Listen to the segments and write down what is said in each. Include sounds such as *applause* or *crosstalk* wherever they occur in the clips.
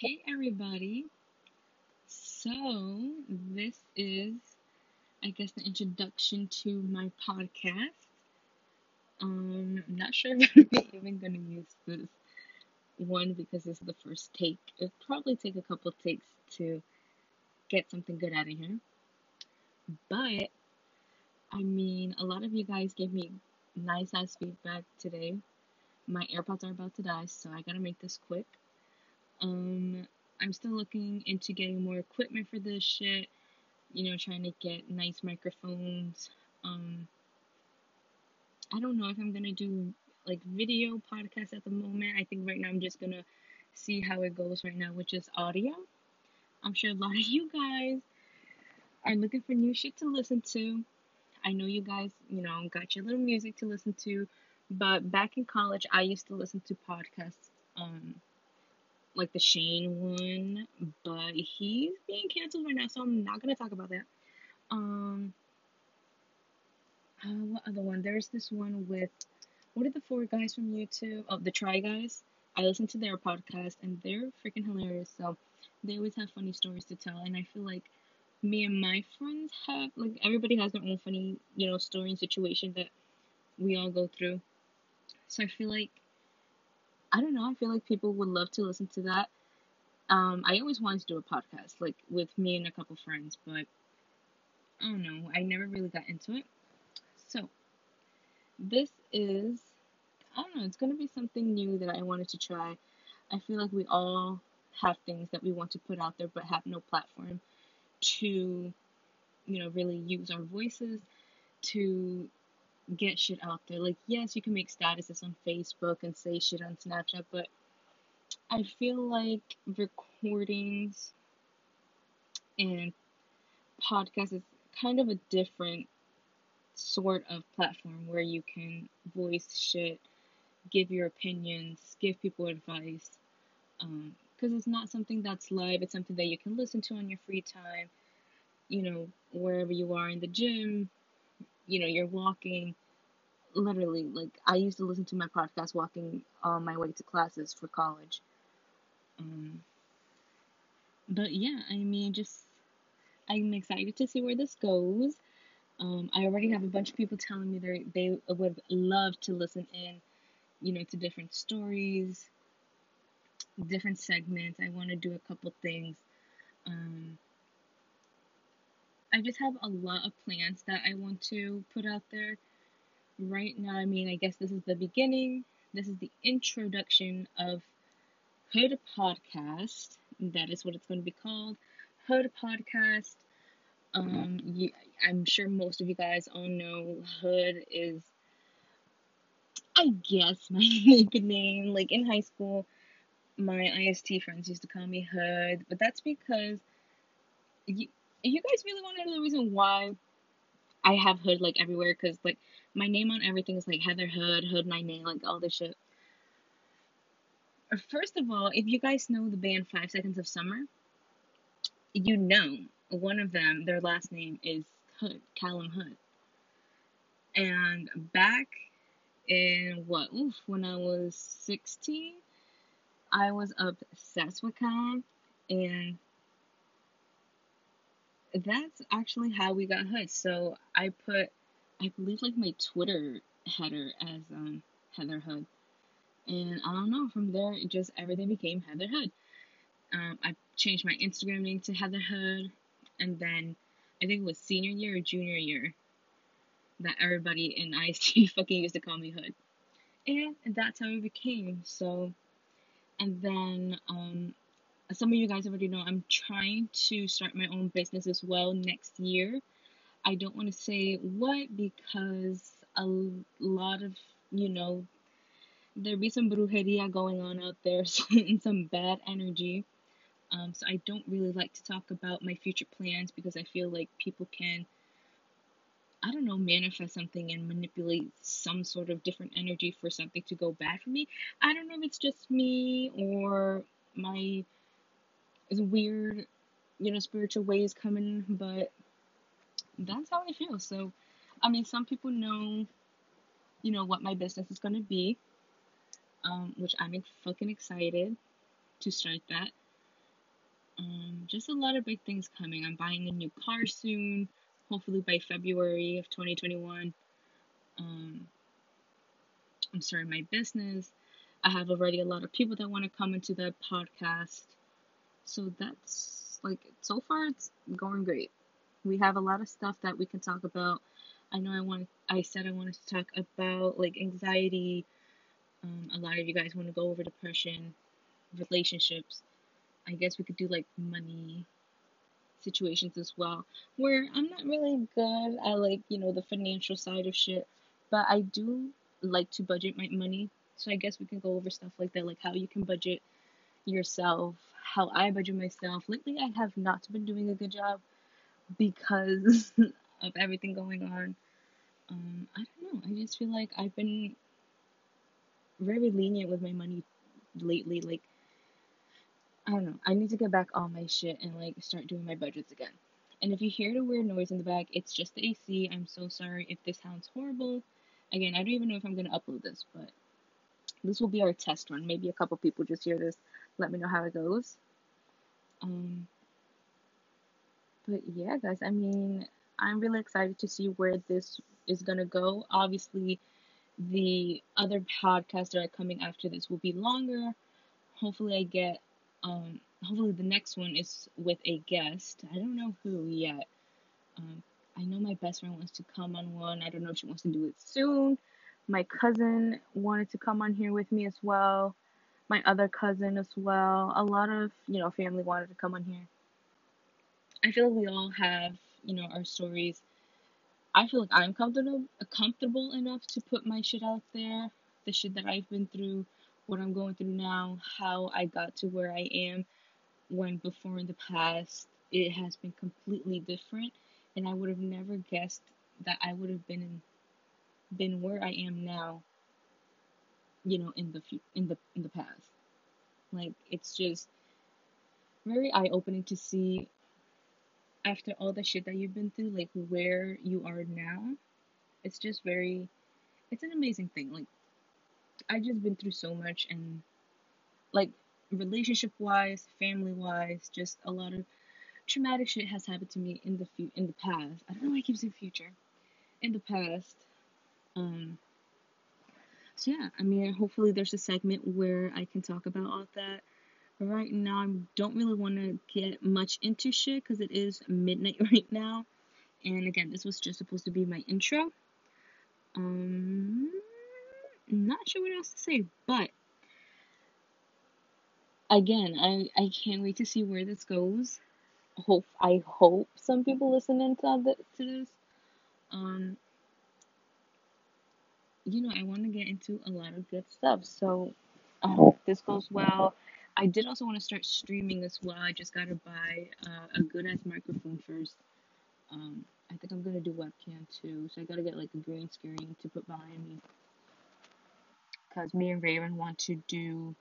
Hey everybody. So, this is I guess the introduction to my podcast. Um, I'm not sure *laughs* if I'm even gonna use this one because this is the first take. It'll probably take a couple takes to get something good out of here. But I mean, a lot of you guys gave me nice ass feedback today. My AirPods are about to die, so I gotta make this quick. Um, I'm still looking into getting more equipment for this shit. You know, trying to get nice microphones. Um, I don't know if I'm gonna do like video podcasts at the moment. I think right now I'm just gonna see how it goes right now, which is audio. I'm sure a lot of you guys are looking for new shit to listen to. I know you guys, you know, got your little music to listen to, but back in college, I used to listen to podcasts. Um, like the Shane one, but he's being canceled right now, so I'm not gonna talk about that. Um, uh, what other one? There's this one with what are the four guys from YouTube? Oh, the Try Guys. I listen to their podcast and they're freaking hilarious. So they always have funny stories to tell, and I feel like me and my friends have like everybody has their own funny you know story and situation that we all go through. So I feel like I don't know. I feel like people would love to listen to that. Um, I always wanted to do a podcast, like with me and a couple friends, but I don't know. I never really got into it. So, this is, I don't know, it's going to be something new that I wanted to try. I feel like we all have things that we want to put out there but have no platform to, you know, really use our voices to get shit out there. Like, yes, you can make statuses on Facebook and say shit on Snapchat, but I feel like recordings and podcasts is kind of a different sort of platform where you can voice shit, give your opinions, give people advice. Um, because it's not something that's live, it's something that you can listen to on your free time, you know, wherever you are in the gym, you know, you're walking. Literally, like I used to listen to my podcast walking on my way to classes for college. Um, but yeah, I mean, just I'm excited to see where this goes. Um, I already have a bunch of people telling me they they would love to listen in, you know, to different stories, different segments. I want to do a couple things. Um, I just have a lot of plans that I want to put out there. Right now, I mean, I guess this is the beginning. This is the introduction of Hood Podcast. That is what it's going to be called. Hood Podcast. Um, you, I'm sure most of you guys all know Hood is, I guess, *laughs* my nickname. Like in high school, my IST friends used to call me Hood, but that's because you, you guys really want to know the reason why I have Hood like everywhere? Because like my name on everything is like Heather Hood, Hood my name, like all this shit. First of all, if you guys know the band Five Seconds of Summer, you know one of them, their last name is Hood, Calum Hood. And back in what, oof, when I was 16, I was obsessed with Calum. And that's actually how we got Hood. So I put, I believe, like my Twitter header as um, Heather Hood. And I don't know, from there, it just everything became Heather Hood. Um, I changed my Instagram name to Heather Hood. And then I think it was senior year or junior year that everybody in IST *laughs* fucking used to call me Hood. And that's how it became. So, and then um, some of you guys already know I'm trying to start my own business as well next year. I don't want to say what because a lot of, you know, there be some brujeria going on out there *laughs* and some bad energy. Um, so I don't really like to talk about my future plans because I feel like people can, I don't know, manifest something and manipulate some sort of different energy for something to go bad for me. I don't know if it's just me or my weird, you know, spiritual ways coming, but that's how I feel. So, I mean, some people know, you know, what my business is going to be, um, which I'm fucking excited to start that. Um, just a lot of big things coming. I'm buying a new car soon, hopefully by February of 2021. Um, I'm starting my business. I have already a lot of people that want to come into the podcast. So that's like so far it's going great. We have a lot of stuff that we can talk about. I know I want I said I wanted to talk about like anxiety. Um, a lot of you guys want to go over depression, relationships. I guess we could do like money situations as well, where I'm not really good at like, you know, the financial side of shit, but I do like to budget my money. So I guess we can go over stuff like that, like how you can budget yourself, how I budget myself. Lately, I have not been doing a good job because *laughs* of everything going on. Um, I don't know. I just feel like I've been very lenient with my money lately. Like, I don't know. I need to get back on my shit and like start doing my budgets again. And if you hear the weird noise in the back, it's just the AC. I'm so sorry if this sounds horrible. Again, I don't even know if I'm gonna upload this, but this will be our test run. Maybe a couple people just hear this. Let me know how it goes. Um, but yeah, guys. I mean, I'm really excited to see where this is gonna go. Obviously, the other podcasts that are coming after this will be longer. Hopefully, I get um, hopefully the next one is with a guest. I don't know who yet. Um, I know my best friend wants to come on one. I don't know if she wants to do it soon. My cousin wanted to come on here with me as well. My other cousin as well. A lot of, you know, family wanted to come on here. I feel like we all have, you know, our stories. I feel like I'm comfortable comfortable enough to put my shit out there, the shit that I've been through, what I'm going through now, how I got to where I am when before in the past it has been completely different and I would have never guessed that I would have been in, been where I am now you know in the in the in the past like it's just very eye opening to see after all the shit that you've been through like where you are now it's just very it's an amazing thing like I just been through so much and like relationship wise, family wise, just a lot of traumatic shit has happened to me in the fu- in the past. I don't know why I keep saying future. In the past. Um so yeah, I mean hopefully there's a segment where I can talk about all that. right now I don't really want to get much into shit cuz it is midnight *laughs* right now. And again, this was just supposed to be my intro. Um not sure what else to say, but again, I I can't wait to see where this goes. Hope I hope some people listening to the, to this. Um, you know, I want to get into a lot of good stuff. So I hope this goes well. I did also want to start streaming as well. I just gotta buy uh, a good ass microphone first. Um, I think I'm gonna do webcam too, so I gotta get like a green screen to put behind me. Cause me and Raven want to do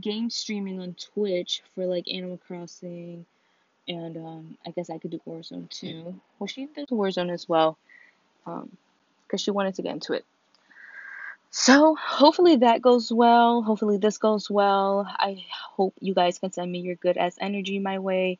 game streaming on Twitch for like Animal Crossing, and um, I guess I could do Warzone too. Well, she does Warzone as well, um, because she wanted to get into it. So hopefully that goes well. Hopefully this goes well. I hope you guys can send me your good ass energy my way.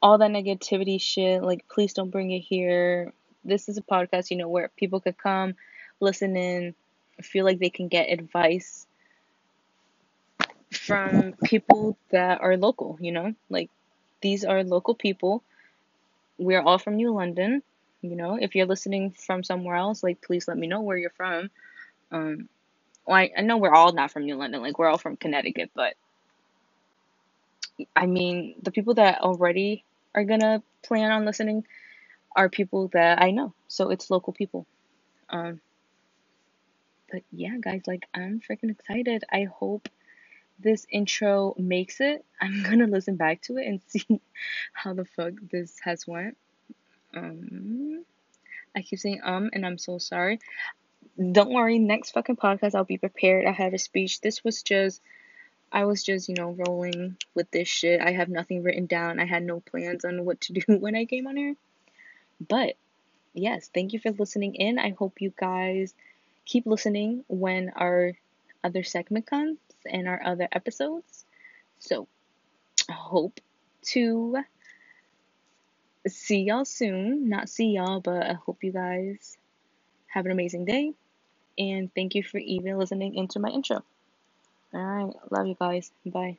All that negativity shit, like please don't bring it here. This is a podcast, you know, where people could come, listen in, feel like they can get advice from people that are local, you know? Like these are local people. We're all from New London, you know? If you're listening from somewhere else, like please let me know where you're from. Um well, I, I know we're all not from New London, like we're all from Connecticut, but I mean, the people that already are gonna plan on listening are people that I know. So it's local people. Um but yeah, guys, like I'm freaking excited. I hope this intro makes it, *laughs* I'm gonna listen back to it and *laughs* see how the fuck this has went. Um, I keep saying um, and I'm so sorry. Don't worry, next fucking podcast I'll be prepared. I have a speech. This was just, I was just you know rolling with this shit. I have nothing written down. I had no plans on what to *laughs* do when I came on here. But yes, thank you for listening in. I hope you guys keep listening when our other segment comes and our other episodes. So, I hope to see y'all soon. Not see y'all, but I hope you guys have an amazing day. And thank you for even listening into my intro. All right. Love you guys. Bye.